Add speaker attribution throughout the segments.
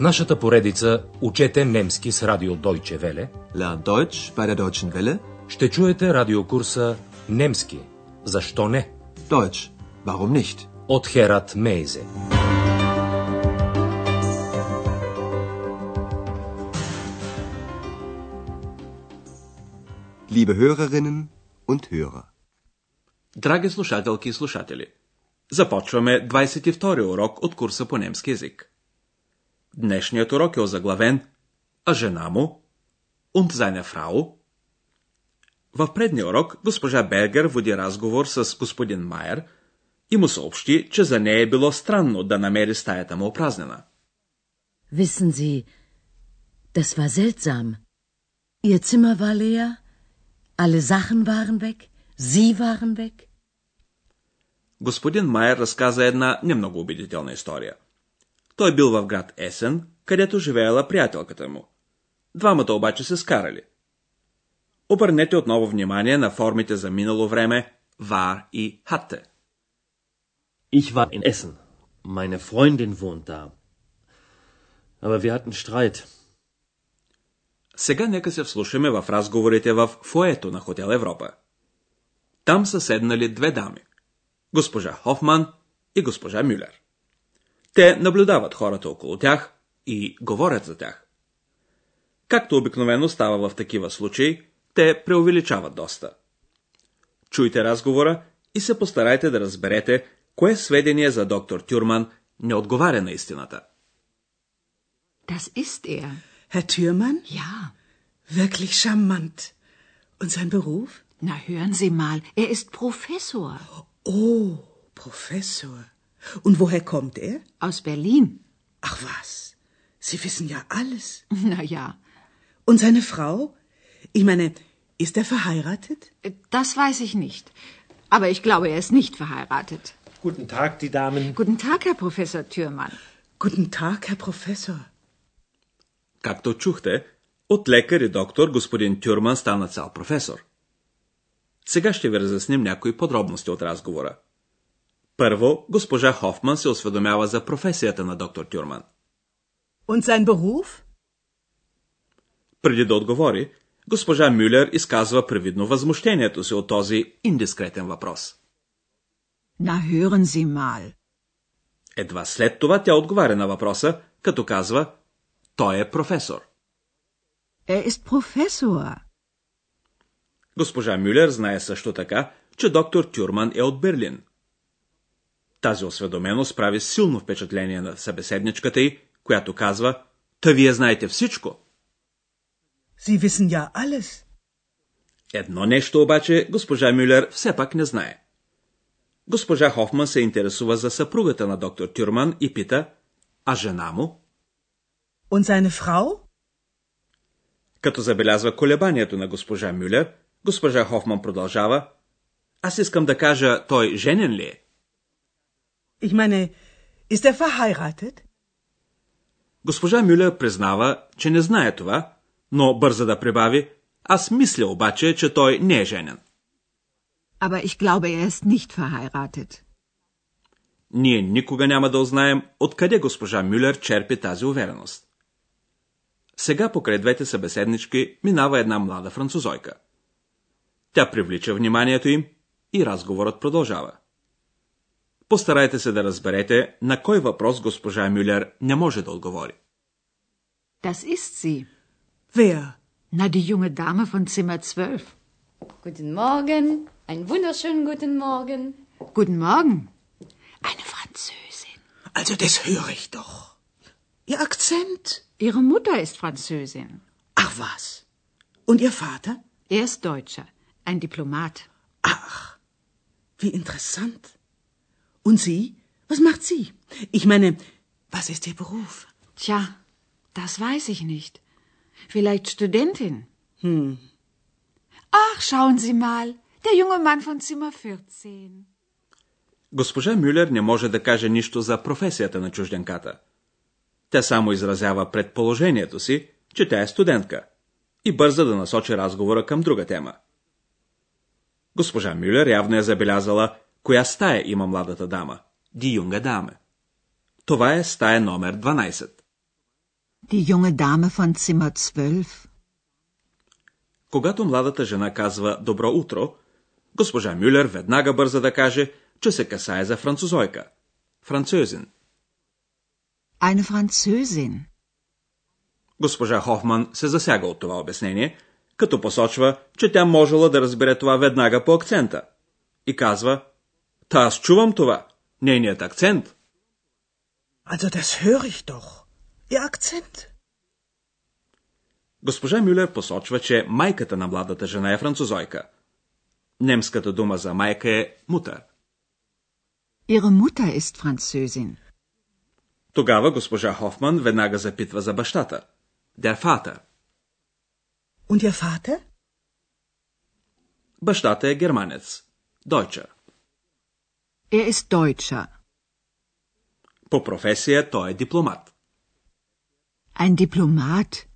Speaker 1: В нашата поредица Учете немски с радио Deutsche Welle
Speaker 2: Lern Deutsch bei der Deutschen Welle.
Speaker 1: ще чуете радиокурса Немски. Защо не?
Speaker 2: Deutsch. Warum nicht?
Speaker 1: От Херат Мейзе.
Speaker 2: Liebe Hörerinnen und Hörer.
Speaker 3: Драги слушателки и слушатели, започваме 22 урок от курса по немски язик. Днешният урок е озаглавен А жена му und seine Frau. В предния урок госпожа Бергер води разговор с господин Майер и му съобщи, че за нея е било странно да намери стаята му опразнена.
Speaker 4: Wissen Sie, das war seltsam. Ihr Zimmer war leer, alle Sachen waren weg, Sie waren weg.
Speaker 3: Господин Майер разказа една не много убедителна история. Той бил в град Есен, където живеела приятелката му. Двамата обаче се скарали. Обърнете отново внимание на формите за минало време war и hatte.
Speaker 5: Ich war in Essen. Meine Freundin wohnt da. Aber wir hatten Streit.
Speaker 3: Сега нека се вслушаме в разговорите в фоето на Хотел Европа. Там са седнали две дами. Госпожа Хофман и госпожа Мюлер. Те наблюдават хората около тях и говорят за тях. Както обикновено става в такива случаи, те преувеличават доста. Чуйте разговора и се постарайте да разберете, кое сведение за доктор Тюрман не отговаря на истината.
Speaker 6: Das ist er.
Speaker 7: Herr Thürmann?
Speaker 6: Ja.
Speaker 7: Wirklich charmant. Und sein Beruf?
Speaker 6: Na, hören Sie mal, er ist Professor.
Speaker 7: Oh, Professor. Und woher kommt er?
Speaker 6: Aus Berlin.
Speaker 7: Ach was, Sie wissen ja alles.
Speaker 6: Na ja,
Speaker 7: Und seine Frau? Ich meine, ist er verheiratet?
Speaker 6: das weiß ich nicht. Aber ich glaube, er ist nicht verheiratet.
Speaker 5: Guten Tag, die Damen.
Speaker 6: Guten Tag, Herr Professor Thürmann.
Speaker 7: Guten Tag, Herr Professor.
Speaker 3: Както чухте, от лекар и доктор господин Тюрман стана цял професор. Сега ще ви разясним някои подробности от разговора. Първо, госпожа Хофман се осведомява за професията на доктор Тюрман.
Speaker 7: Und sein Beruf?
Speaker 3: Преди да отговори, госпожа Мюлер изказва привидно възмущението си от този индискретен въпрос.
Speaker 6: Na, hören Sie mal.
Speaker 3: Едва след това тя отговаря на въпроса, като казва «Той е професор».
Speaker 6: Er ist Professor.
Speaker 3: Госпожа Мюлер знае също така, че доктор Тюрман е от Берлин. Тази осведоменост прави силно впечатление на събеседничката й, която казва «Та вие знаете всичко».
Speaker 7: Sie wissen ja alles.
Speaker 3: Едно нещо обаче госпожа Мюлер все пак не знае. Госпожа Хофман се интересува за съпругата на доктор Тюрман и пита, а жена му?
Speaker 7: Und seine Frau?
Speaker 3: Като забелязва колебанието на госпожа Мюлер, госпожа Хофман продължава, аз искам да кажа, той женен ли е?
Speaker 7: Ich meine, ist er verheiratet?
Speaker 3: Госпожа Мюлер признава, че не знае това, но бърза да прибави, аз мисля обаче, че той не е женен.
Speaker 6: Aber ich glaube, er ist nicht verheiratet.
Speaker 3: Ние никога няма да узнаем откъде госпожа Мюлер черпи тази увереност. Сега покрай двете събеседнички минава една млада французойка. Тя привлича вниманието им и разговорът продължава. Постарайте се да разберете на кой въпрос госпожа Мюлер не може да отговори.
Speaker 6: Das ist sie.
Speaker 7: Wer?
Speaker 6: Na, die junge Dame von Zimmer 12.
Speaker 8: Guten Morgen, einen wunderschönen guten Morgen.
Speaker 6: Guten Morgen. Eine Französin.
Speaker 7: Also das höre ich doch. Ihr Akzent?
Speaker 6: Ihre Mutter ist Französin.
Speaker 7: Ach was. Und Ihr Vater?
Speaker 6: Er ist Deutscher, ein Diplomat.
Speaker 7: Ach, wie interessant. Und Sie? Was macht sie? Ich meine, was ist Ihr Beruf?
Speaker 6: Tja, das weiß ich nicht. Vielleicht Studentin.
Speaker 7: Hm.
Speaker 6: Ach, schauen Sie mal, der junge Mann von Zimmer 14.
Speaker 3: Госпожа Мюлер не може да каже нищо за професията на чужденката. Тя само изразява предположението си, че тя е студентка и бърза да насочи разговора към друга тема. Госпожа Мюлер явно е забелязала коя стая има младата дама – Ди Юнга Даме. Това е стая номер 12.
Speaker 9: Die junge Dame von Zimmer 12.
Speaker 3: Когато младата жена казва добро утро, госпожа Мюлер веднага бърза да каже, че се касае за французойка. Французин.
Speaker 9: Eine Französin.
Speaker 3: Госпожа Хофман се засяга от това обяснение, като посочва, че тя можела да разбере това веднага по акцента. И казва, та аз чувам това, нейният акцент.
Speaker 7: Also das höre ich doch. Ihr Akzent.
Speaker 3: Госпожа Мюлер посочва, че майката на младата жена е французойка. Немската дума за майка е мутър.
Speaker 9: Ihre Mutter ist Französin.
Speaker 3: Тогава госпожа Хофман веднага запитва за бащата. Der Vater.
Speaker 7: Und Ihr Vater?
Speaker 3: Бащата е германец. Deutscher.
Speaker 9: Er ist Deutscher.
Speaker 3: По професия той е дипломат.
Speaker 9: Ein Diplomat.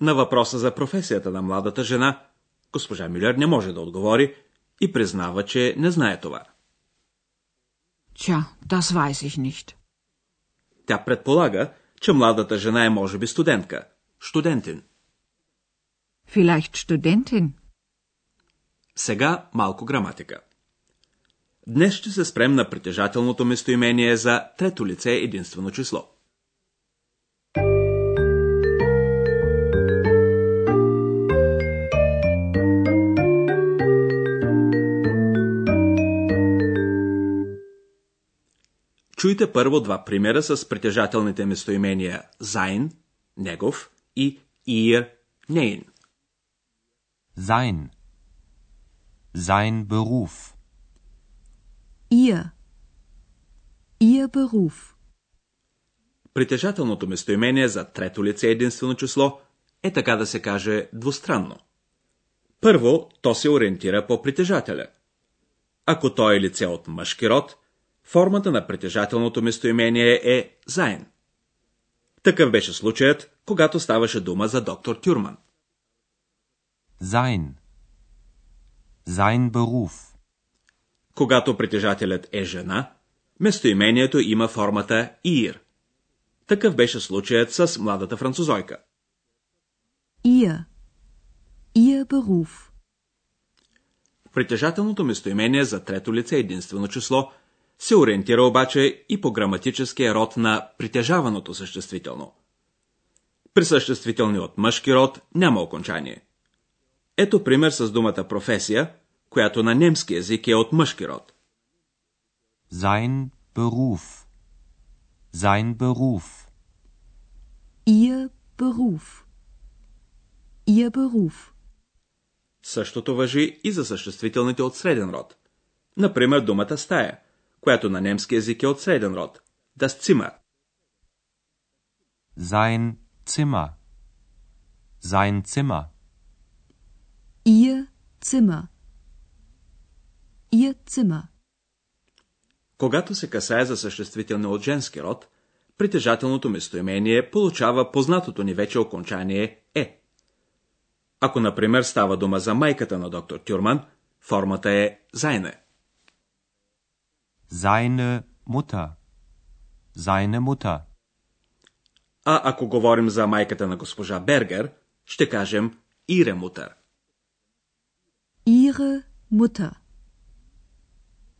Speaker 3: На въпроса за професията на младата жена, госпожа Мюлер не може да отговори и признава, че не знае това.
Speaker 9: Tja, das weiß ich nicht.
Speaker 3: Тя предполага, че младата жена е може би студентка. Студентин.
Speaker 9: Vielleicht Studentin.
Speaker 3: Сега малко граматика. Днес ще се спрем на притежателното местоимение за трето лице единствено число. Чуйте първо два примера с притежателните местоимения sein, негов и ihr, nein.
Speaker 10: Sein. Sein Beruf.
Speaker 9: Ihr. Ihr Beruf.
Speaker 3: Притежателното местоимение за трето лице единствено число е така да се каже двустранно. Първо, то се ориентира по притежателя. Ако той е лице от мъжки род, формата на притежателното местоимение е заин. Такъв беше случаят, когато ставаше дума за доктор Тюрман.
Speaker 10: Sein. Sein Beruf.
Speaker 3: Когато притежателят е жена, местоимението има формата ир. Такъв беше случаят с младата французойка.
Speaker 9: Ihr. Ihr Beruf.
Speaker 3: Притежателното местоимение за трето лице единствено число се ориентира обаче и по граматическия род на притежаваното съществително. При съществителни от мъжки род няма окончание. Ето пример с думата професия, която на немски език е от мъжки род.
Speaker 10: Sein Beruf. Sein Beruf.
Speaker 9: Ihr Beruf. Ihr Beruf.
Speaker 3: Същото въжи и за съществителните от среден род. Например, думата стая, която на немски език е от среден род. Das Zimmer.
Speaker 10: Sein Zimmer. Sein Zimmer.
Speaker 9: Ihr Zimmer. Ihr Zimmer.
Speaker 3: Когато се касае за съществителни от женски род, притежателното местоимение получава познатото ни вече окончание е. Ако, например, става дума за майката на доктор Тюрман, формата е зайне.
Speaker 10: Seine Mutter. Seine Mutter.
Speaker 3: А ако говорим за майката на госпожа Бергер, ще кажем ире мутър.
Speaker 9: Ihre Mutter.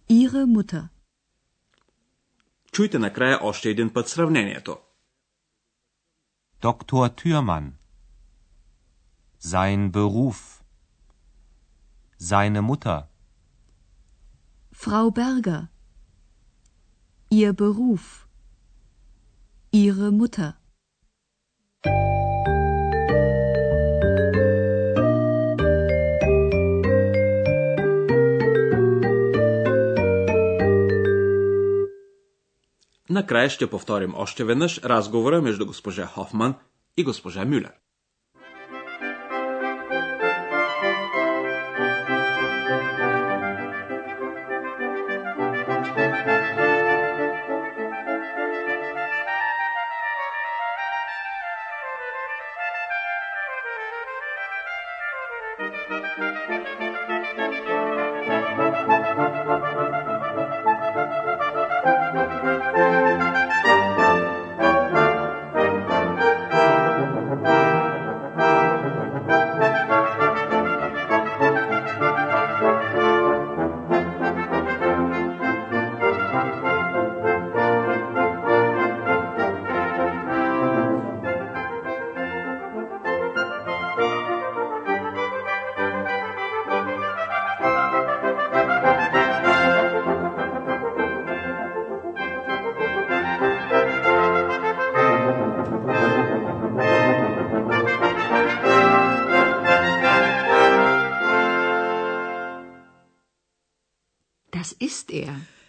Speaker 9: Ihre Mutter.
Speaker 3: Чуйте накрая още един път сравнението.
Speaker 10: Dr. Thürmann. Sein Beruf. Seine Mutter.
Speaker 9: Frau Berger. Ihr Beruf. Ihre Mutter.
Speaker 3: накрая ще повторим още веднъж разговора между госпожа Хофман и госпожа Мюлер.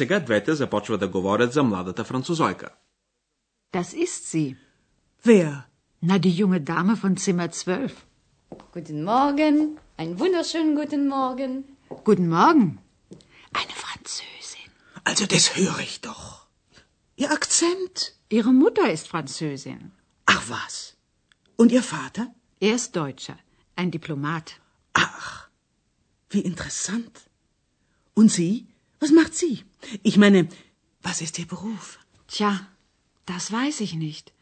Speaker 3: Сега двете започват да говорят за младата французойка.
Speaker 6: Das ist sie.
Speaker 7: Wer?
Speaker 6: Na, die junge Dame von Zimmer 12.
Speaker 8: Guten Morgen. Einen wunderschönen guten Morgen.
Speaker 6: Guten Morgen. Eine Französin.
Speaker 7: Also das höre ich doch. Ihr Akzent.
Speaker 6: Ihre Mutter ist Französin.
Speaker 7: Ach was. Und Ihr Vater?
Speaker 6: Er ist Deutscher. Ein Diplomat.
Speaker 7: Ach, wie interessant. Und Sie? Was macht sie? Ich meine, was ist Ihr Beruf?
Speaker 6: Tja, das weiß ich nicht.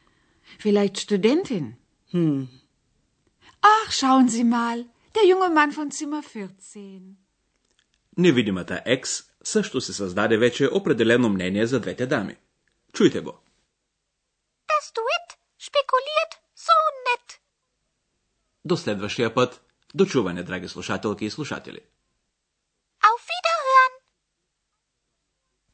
Speaker 6: Vielleicht Studentin.
Speaker 7: Hm.
Speaker 11: Ach, schauen Sie mal, der junge Mann von Zimmer 14.
Speaker 3: Невидимата екс също се създаде вече определено мнение за двете дами. Чуйте го.
Speaker 12: Das Duett spekuliert so nett.
Speaker 3: До следващия път. До чуване, драги слушателки и слушатели.